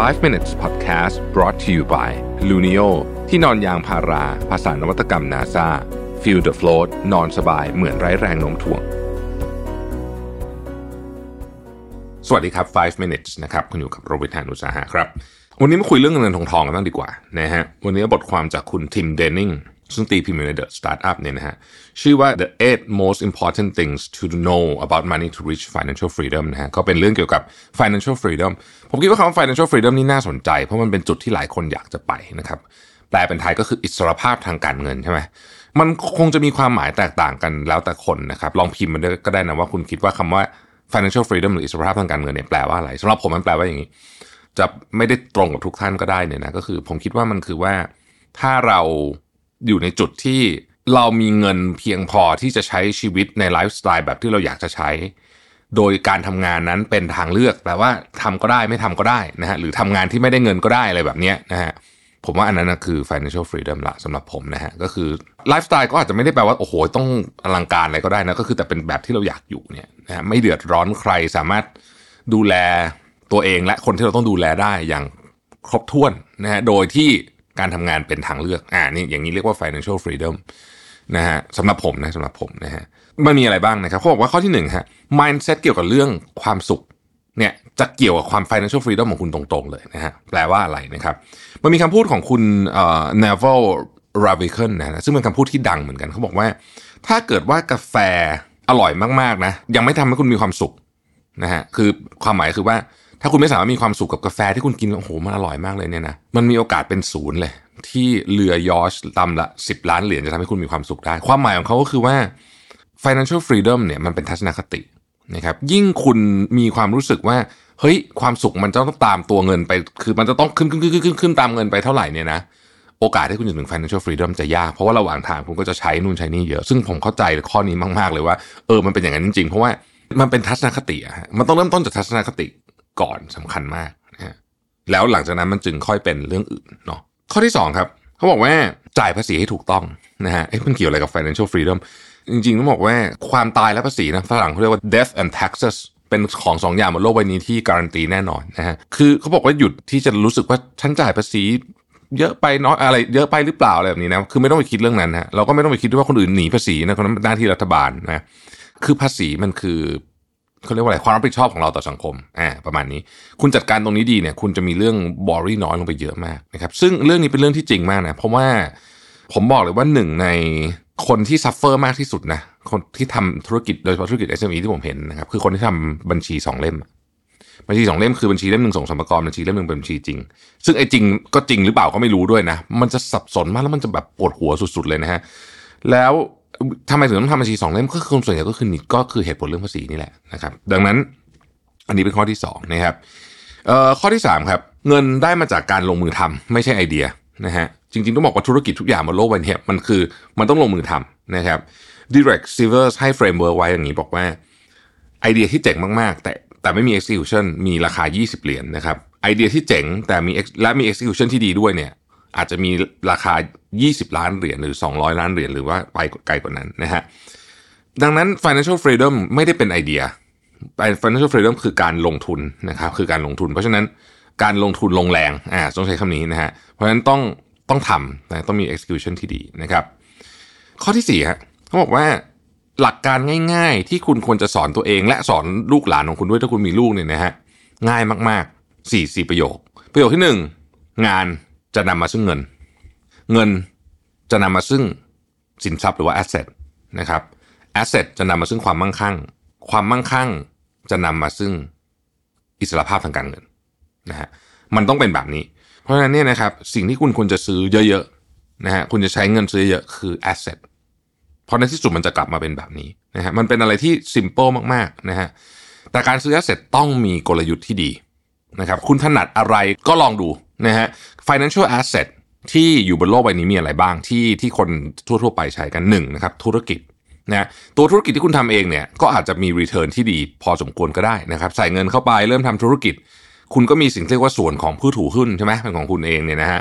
5 minutes podcast brought to you by Luno ที่นอนยางพารา ภาษานวัตกรรม NASA feel the float นอนสบายเหมือนไร้แรงโน้มถ่วง สวัสดีครับ 5 minutes นะครับคุณอยู่กับโรบิทานุสาหะครับ วันนี้มาคุยเรื่องเงินทองทองกันบ้างดีกว่านะฮะ วันนี้บทความจากคุณทิมเดนนิง ซึ่งตีพิมพ์อยู่ใน The Startup เนี่ยนะฮะชื่อว่า The Eight Most Important Things to Know About Money to Reach Financial Freedom นะฮะก็เป็นเรื่องเกี่ยวกับ Financial Freedom ผมคิดว่าคำว่า Financial Freedom นี่น่าสนใจ เพราะมันเป็นจุดที่หลายคนอยากจะไปนะครับแปลเป็นไทยก็คืออิสรภาพทางการเงินใช่ไหมมันคงจะมีความหมายแตกต่างกันแล้วแต่คนนะครับลองพิมพ์มาด้วยก็ได้นะว่าคุณคิดว่าคำว่า financial freedom หรืออิสรภาพทางการเงินเนี่ยแปลว่าอะไรสำหรับผมมันแปลว่าอย่างนี้ จะไม่ได้ตรงกับทุกท่านก็ได้เนี่ยนะก็คือผมคิดว่ามันคือว่าถ้าเรา อยู่ในจุดที่เรามีเงินเพียงพอที่จะใช้ชีวิตในไลฟ์สไตล์แบบที่เราอยากจะใช้ โดยการทำงานนั้นเป็นทางเลือกแปลว่าทำก็ได้ไม่ทำก็ได้นะฮะหรือทำงานที่ไม่ได้เงินก็ได้อะไรแบบเนี้ยนะฮะผมว่าอันนั้นนะคือ financial freedom ละสำหรับผมนะฮะก็คือไลฟ์สไตล์ก็อาจจะไม่ได้แปลว่า โอ้โห ต้องอลังการอะไรก็ได้นะก็คือแต่เป็นแบบที่เราอยากอยู่เนี่ยนะฮะไม่เดือดร้อนใครสามารถดูแลตัวเองและคนที่เราต้องดูแลได้อย่างครบถ้วนนะฮะโดยที่ การทำงานเป็นทางเลือก อ่านี่อย่างนี้เรียกว่า financial freedom นะฮะสำหรับผมนะสำหรับผมนะฮะมันมีอะไรบ้างนะครับเขาบอกว่าข้อที่หนึ่งฮะ mindset เกี่ยวกับเรื่องความสุขเนี่ยจะเกี่ยวกับความ financial freedom ของคุณตรงๆเลยนะฮะแปลว่าอะไรนะครับ มันมีคำพูดของคุณเอ่อ Naval Ravikant นะซึ่งเป็นคำพูดที่ดังเหมือนกันเขาบอกว่า ถ้าเกิดว่ากาแฟอร่อยมากๆนะยังไม่ทำให้คุณมีความสุขนะฮะคือความหมายคือว่า ถ้าคุณไม่สามารถมีความสุขกับกาแฟที่คุณกินโอ้โหมันอร่อยมากเลยเนี่ยนะมันมีโอกาสเป็นศูนย์เลย ที่เรือยอชลำละ 10 ล้านเหรียญจะทำให้คุณมีความสุขได้ ความหมายของเขาก็คือว่า financial freedom เนี่ยมันเป็นทัศนคตินะครับยิ่งคุณมีความรู้สึกว่าเฮ้ยความสุขมันจะต้องตามตัวเงินไป คือมันจะต้องขึ้นขึ้นขึ้นขึ้นขึ้นตามเงินไปเท่าไหร่เนี่ยนะโอกาสที่คุณจะถึง financial freedom จะยาก เพราะว่าระหว่างทางคุณก็จะใช้นู่นใช้นี่เยอะ ซึ่งผมเข้าใจข้อนี้มาก ๆ เลยว่าเออมันเป็นอย่างนั้นจริงๆเพราะว่ามันเป็นทัศนคติอะฮะมันต้องเริ่มต้นจากทัศนคติ ก่อนสำคัญมากนะฮะแล้วหลังจากนั้นมันจึงค่อยเป็นเรื่องอื่นเนาะข้อที่สองครับ เขาบอกว่าจ่ายภาษีให้ถูกต้องนะฮะเอ๊ะมันเกี่ยวอะไรกับ financial freedom จริงๆต้องบอกว่าความตายและภาษีนะฝรั่งเขาเรียกว่า death and taxes เป็นของสองอย่างบนโลกใบนี้ที่การันตีแน่นอนนะฮะคือเขาบอกว่าหยุดที่จะรู้สึกว่าฉันจ่ายภาษีเยอะไปน้อยอะไรเยอะไปหรือเปล่าอะไรแบบนี้นะคือไม่ต้องไปคิดเรื่องนั้นฮะเราก็ไม่ต้องไปคิดด้วยว่าคนอื่นหนีภาษีนะคนนั้นหน้าที่รัฐบาลนะคือภาษีมันคือ เขาเรียกว่าอะไรความรับผิดชอบของเราต่อสังคมอ่าประมาณนี้ คุณจัดการตรงนี้ดีเนี่ย คุณจะมีเรื่อง worry น้อยลงไปเยอะมากนะครับ ซึ่งเรื่องนี้เป็นเรื่องที่จริงมากนะเพราะว่าผมบอกเลยว่าหนึ่งในคนที่ suffer มากที่สุดนะคนที่ทำธุรกิจโดยเฉพาะธุรกิจ SME ที่ผมเห็นนะครับคือคนที่ทำบัญชีสองเล่มบัญชีสองเล่มคือบัญชีเล่มหนึ่งส่งสรรพากรบัญชีเล่มหนึ่งเป็นบัญชีจริง ซึ่งไอ้จริงก็จริงหรือเปล่าก็ไม่รู้ด้วยนะ มันจะสับสนมากแล้วมันจะแบบปวดหัวสุด ๆเลยนะฮะแล้ว ทำไมถึงต้องทำบัญชีสองเล่มก็คือส่วนใหญ่ก็คือนี่ก็คือเหตุผลเรื่องภาษีนี่แหละนะครับ ดังนั้น อันนี้เป็นข้อที่สองนะครับเอ่อข้อที่สามครับ เงินได้มาจากการลงมือทำไม่ใช่ไอเดียนะฮะจริงๆ ต้องบอกว่าธุรกิจทุกอย่างบนโลกใบนี้มันคือมันต้องลงมือทำนะครับ Derek Sivers ให้ framework ไว้อย่างนี้บอกว่า ไอเดียที่เจ๋งมากๆ แต่แต่ไม่มี execution มีราคา 20 เหรียญนะครับไอเดียที่เจ๋งแต่มีและมี execution ที่ดีด้วยเนี่ย อาจจะมีราคา 20 ล้านเหรียญหรือ 200 ล้านเหรียญหรือว่าไปไกลกว่านั้นนะฮะดังนั้น financial freedom ไม่ได้เป็นไอเดีย financial freedom คือการลงทุนนะครับคือการลงทุน เพราะฉะนั้นการลงทุนลงแรงอ่าต้องใช้คำนี้นะฮะเพราะฉะนั้นต้องต้องทำนะต้องมี execution ที่ดีนะครับข้อที่สี่ฮะเขาบอกว่าหลักการง่ายๆ ที่คุณควรจะสอนตัวเอง และสอนลูกหลานของคุณด้วยถ้าคุณมีลูกเนี่ยนะฮะง่ายมากๆสี่สี่ประโยค ประโยคที่หนึ่งงาน จะนำมาซึ่งเงิน เงินจะนำมาซึ่งสินทรัพย์หรือว่า asset นะครับ asset จะนำมาซึ่งความมั่งคั่ง ความมั่งคั่งจะนำมาซึ่งอิสรภาพทางการเงินนะฮะมันต้องเป็นแบบนี้ เพราะฉะนั้นเนี่ยนะครับสิ่งที่คุณควรจะซื้อเยอะๆนะฮะคุณจะใช้เงินซื้อเยอะคือ asset เพราะในที่สุดมันจะกลับมาเป็นแบบนี้นะฮะมันเป็นอะไรที่ simple มากๆนะฮะแต่การซื้อ asset ต้องมีกลยุทธ์ที่ดีนะครับคุณถนัดอะไรก็ลองดู นะฮะ financial asset ที่อยู่บนโลกใบนี้มีอะไรบ้างที่ที่คนทั่ว ๆ ไปใช้กันหนึ่งนะครับธุรกิจนะตัวธุรกิจที่คุณทำเองเนี่ยก็อาจจะมี return ที่ดีพอสมควรก็ได้นะครับ ใส่เงินเข้าไปเริ่มทำธุรกิจ คุณก็มีสิ่งเรียกว่าส่วนของผู้ถือหุ้นใช่ไหมเป็นของคุณเองเนี่ยนะฮะ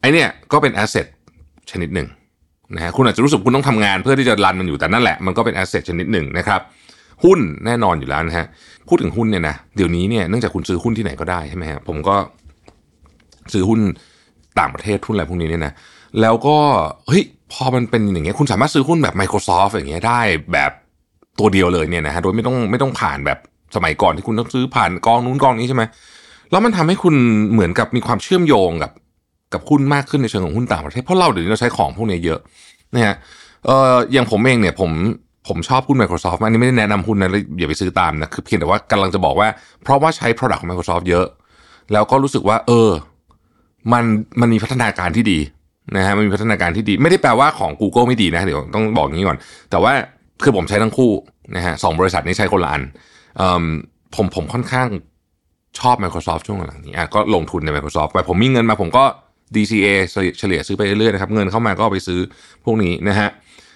ไอเนี่ยก็เป็น asset ชนิดหนึ่งนะฮะคุณอาจจะรู้สึกคุณต้องทำงานเพื่อที่จะรันมันอยู่แต่นั่นแหละมันก็เป็น asset ชนิดหนึ่งนะครับหุ้นแน่นอนอยู่แล้วนะฮะพูดถึงหุ้นเนี่ยนะเดี๋ยวนี้เนี่ยเนื่องจากคุณซื้อหุ้นที่ไหนก็ได้ใช่ไหมฮะผมก็ ซื้อหุ้นต่างประเทศหุ้นอะไรพวกนี้เนี่ยนะแล้วก็เฮ้ยพอมันเป็นอย่างเงี้ยคุณสามารถซื้อหุ้นแบบ Microsoft อย่างเงี้ยได้แบบตัวเดียวเลยเนี่ยนะฮะโดยไม่ต้องไม่ต้องผ่านแบบสมัยก่อนที่คุณต้องซื้อผ่านกองนู้นกองนี้ใช่ไหมแล้วมันทำให้คุณเหมือนกับมีความเชื่อมโยงกับกับหุ้นมากขึ้นในเชิงของหุ้นต่างประเทศเพราะเราเดี๋ยวนี้เราใช้ของพวกนี้เยอะนะฮะเอออย่างผมเองเนี่ยผมผมชอบหุ้น Microsoft อันนี้ไม่ได้แนะนำหุ้นนะอย่าไปซื้อตามนะคือเพียงแต่ว่ากำลังจะบอกว่า เพราะว่าใช้ Product ของ Microsoft เยอะ แล้วก็รู้สึกว่า เออ มันมันมีพัฒนาการที่ดีนะฮะมันมีพัฒนาการที่ดี ไม่ได้แปลว่าของ Google ไม่ดีนะเดี๋ยวต้องบอกอย่างนี้ก่อน แต่ว่าคือผมใช้ทั้งคู่นะฮะสองบริษัทนี้ใช้คนละอันผมผมค่อนข้างชอบ Microsoft ช่วงหลังนี้อะก็ลงทุนใน Microsoft ไปผมมีเงินมาผมก็ DCA เฉลี่ยซื้อไปเรื่อยๆนะครับเงินเข้ามาก็ไปซื้อพวกนี้นะฮะ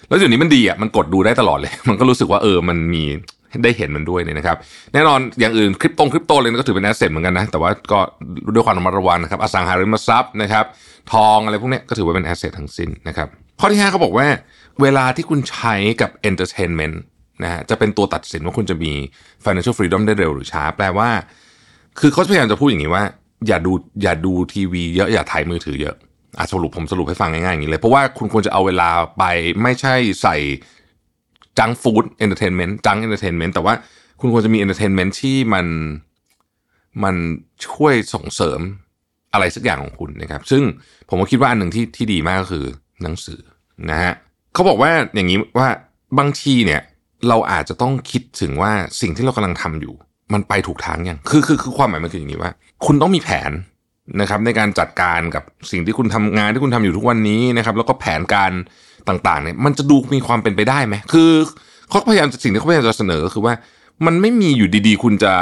แล้วเดี๋ยวนี้มันดีอะมันกดดูได้ตลอดเลย มันก็รู้สึกว่าเออมันมี ได้เห็นมันด้วยเนี่ยนะครับ แน่นอนอย่างอื่นคริปโตคริปโตเลยก็ถือเป็นแอสเซทเหมือนกันนะ แต่ว่าก็ด้วยความระมัดระวังนะครับ อสังหาริมทรัพย์นะครับ ทองอะไรพวกนี้ก็ถือว่าเป็นแอสเซททั้งสิ้นนะครับ ข้อที่ 5เขาบอกว่า เวลาที่คุณใช้กับ entertainment นะฮะจะเป็นตัวตัดสินว่าคุณจะมี financial freedom ได้เร็วหรือช้า แปลว่า คือเขาพยายามจะพูดอย่างนี้ว่า อย่าดูอย่าดูทีวีเยอะอย่าถ่ายมือถือเยอะอะสรุปผมสรุปให้ฟังง่ายๆอย่างนี้เลย เพราะว่าคุณควรจะเอาเวลาไปไม่ใช่ใส่ junk food entertainment junk entertainment แต่ว่าคุณควรจะมี entertainment ที่มันมันช่วยส่งเสริมอะไรสักอย่างของคุณนะครับ ซึ่งผมก็คิดว่าอันหนึ่งที่ที่ดีมากก็คือหนังสือนะฮะเขาบอกว่าอย่างนี้ว่าบางทีเนี่ย เราอาจจะต้องคิดถึงว่าสิ่งที่เรากำลังทำอยู่ มันไปถูกทางยังคือคือคือความหมายมันคืออย่างนี้ว่า คุณต้องมีแผนนะครับ ในการจัดการกับสิ่งที่คุณทำงานที่คุณทำอยู่ทุกวันนี้นะครับ แล้วก็แผนการ ต่างๆเนี่ยมันจะดูมีความเป็นไปได้ไหมคือเขาพยายามสิ่งที่เขาพยายามจะเสนอคือว่า มันไม่มีอยู่ดีๆ คุณจะ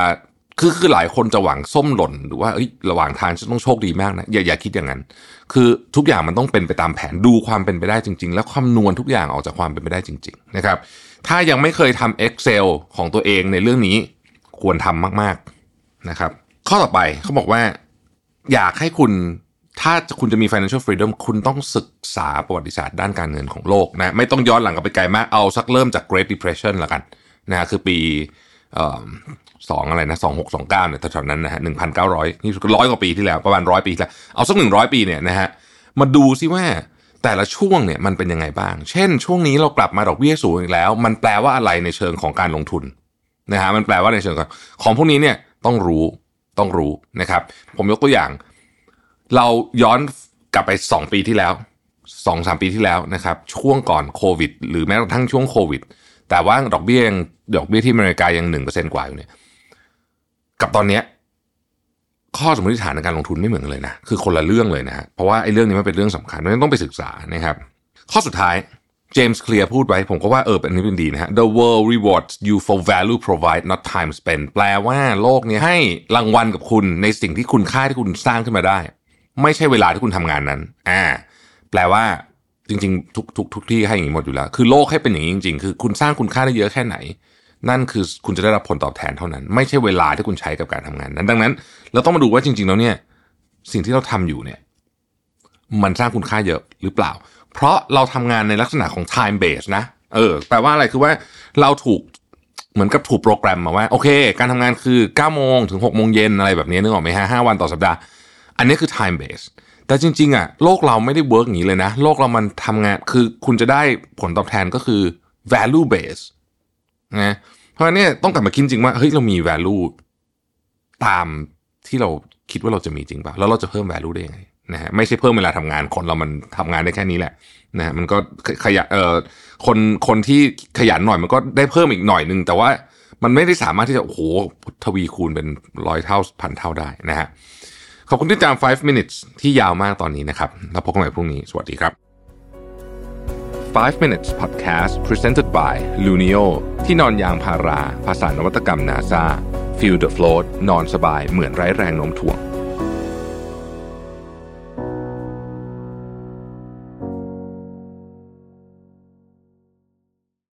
คือคือหลายคนจะหวังส้มหล่นหรือว่าระหว่างทางจะต้องโชคดีมากนะอย่าอย่าคิดอย่างนั้น คือทุกอย่างมันต้องเป็นไปตามแผนดูความเป็นไปได้จริง ๆ แล้วคำนวณทุกอย่างออกจากความเป็นไปได้จริง ๆ นะครับ ถ้ายังไม่เคยทำ Excel ของตัวเองในเรื่องนี้ควรทำมาก ๆนะครับ ข้อต่อไปเขาบอกว่า อยากให้คุณ ถ้าคุณจะมี financial freedom คุณต้องศึกษาประวัติศาสตร์ด้านการเงินของโลกนะไม่ต้องย้อนหลังกลับไปไกลมากเอาสักเริ่มจาก Great Depression ละกันนะคือปีสองอะไรนะสองหกสองเก้าเนี่ยแถวๆนั้นนะฮะหนึ่งพันเก้าร้อยนี่ร้อยกว่าปีที่แล้วประมาณร้อยปีแล้วเอาสักหนึ่งร้อยปีเนี่ยนะฮะมาดูซิว่าแต่ละช่วงเนี่ยมันเป็นยังไงบ้าง เช่น ช่วงนี้เรากลับมาดอกเบี้ยสูงอีกแล้ว มันแปลว่าอะไรในเชิงของการลงทุนนะฮะมันแปลว่าในเชิงของของพวกนี้เนี่ยต้องรู้ต้องรู้นะครับ ผมยกตัวอย่าง เราย้อนกลับไป 2 ปีที่แล้วสองสามปีที่แล้วนะครับ ช่วงก่อนโควิด หรือแม้กระทั่งช่วงโควิด แต่ว่าดอกเบี้ยยังดอกเบี้ยที่อเมริกายังหนึ่งเปอร์เซ็นกว่าอยู่เนี่ยกับตอนเนี้ยข้อสมมติฐานในการลงทุนไม่เหมือนกันเลยนะ คือคนละเรื่องเลยนะฮะเพราะว่าไอ้เรื่องนี้มันเป็นเรื่องสำคัญเราต้องไปศึกษานะครับ ข้อสุดท้ายเจมส์เคลียร์พูดไว้ ผมก็ว่าเอออันนี้เป็นดีนะฮะ The world rewards you for value provide not time spent แปลว่าโลกนี้ให้รางวัลกับคุณในสิ่งที่คุณค่าที่คุณสร้างขึ้นมาได้ ไม่ใช่เวลาที่คุณทำงานนั้น อ่า แปลว่าจริงๆ ทุกทุกทุกที่ให้อย่างนี้หมดอยู่แล้ว คือโลกให้เป็นอย่างนี้จริง ๆ คือคุณสร้างคุณค่าได้เยอะแค่ไหน นั่นคือคุณจะได้รับผลตอบแทนเท่านั้น ไม่ใช่เวลาที่คุณใช้กับการทำงานนั้น ดังนั้น เราต้องมาดูว่าจริง ๆ แล้วเนี่ย สิ่งที่เราทำอยู่เนี่ย มันสร้างคุณค่าเยอะหรือเปล่า เพราะเราทำงานในลักษณะของ time base นะ เออ แปลว่าอะไรคือว่าเราถูกเหมือนกับถูกโปรแกรมมาว่าโอเค การทำงานคือ9โมงถึง6โมงเย็นอะไรแบบนี้นึกออกไหมฮะ5วันต่อสัปดาห์ อันนี้คือ time base แต่จริงๆอะโลกเราไม่ได้เวิร์กอย่างนี้เลยนะ โลกเรามันทำงานคือคุณจะได้ผลตอบแทนก็คือ value base นะเพราะฉะนั้นต้องกลับมาคิดจริงว่าเฮ้ยเรามี value ตามที่เราคิดว่าเราจะมีจริงป่ะแล้วเราจะเพิ่ม value ได้ยังไงนะฮะไม่ใช่เพิ่มเวลาทำงานคนเรามันทำงานได้แค่นี้แหละนะฮะมันก็ขยันเอ่อคนคนที่ขยันหน่อยมันก็ได้เพิ่มอีกหน่อยนึง แต่ว่ามันไม่ได้สามารถที่จะโอ้โหทวีคูณเป็นร้อยเท่าพันเท่าได้นะฮะ ขอบคุณที่ตาม 5 minutes ที่ยาวมากตอนนี้นะครับ แล้วพบกันใหม่พรุ่งนี้ สวัสดีครับ 5 minutes podcast presented by Lunio ที่นอนยางพารา ภาษานวัตกรรม NASA feel the float นอนสบายเหมือนไร้แรงโน้มถ่วง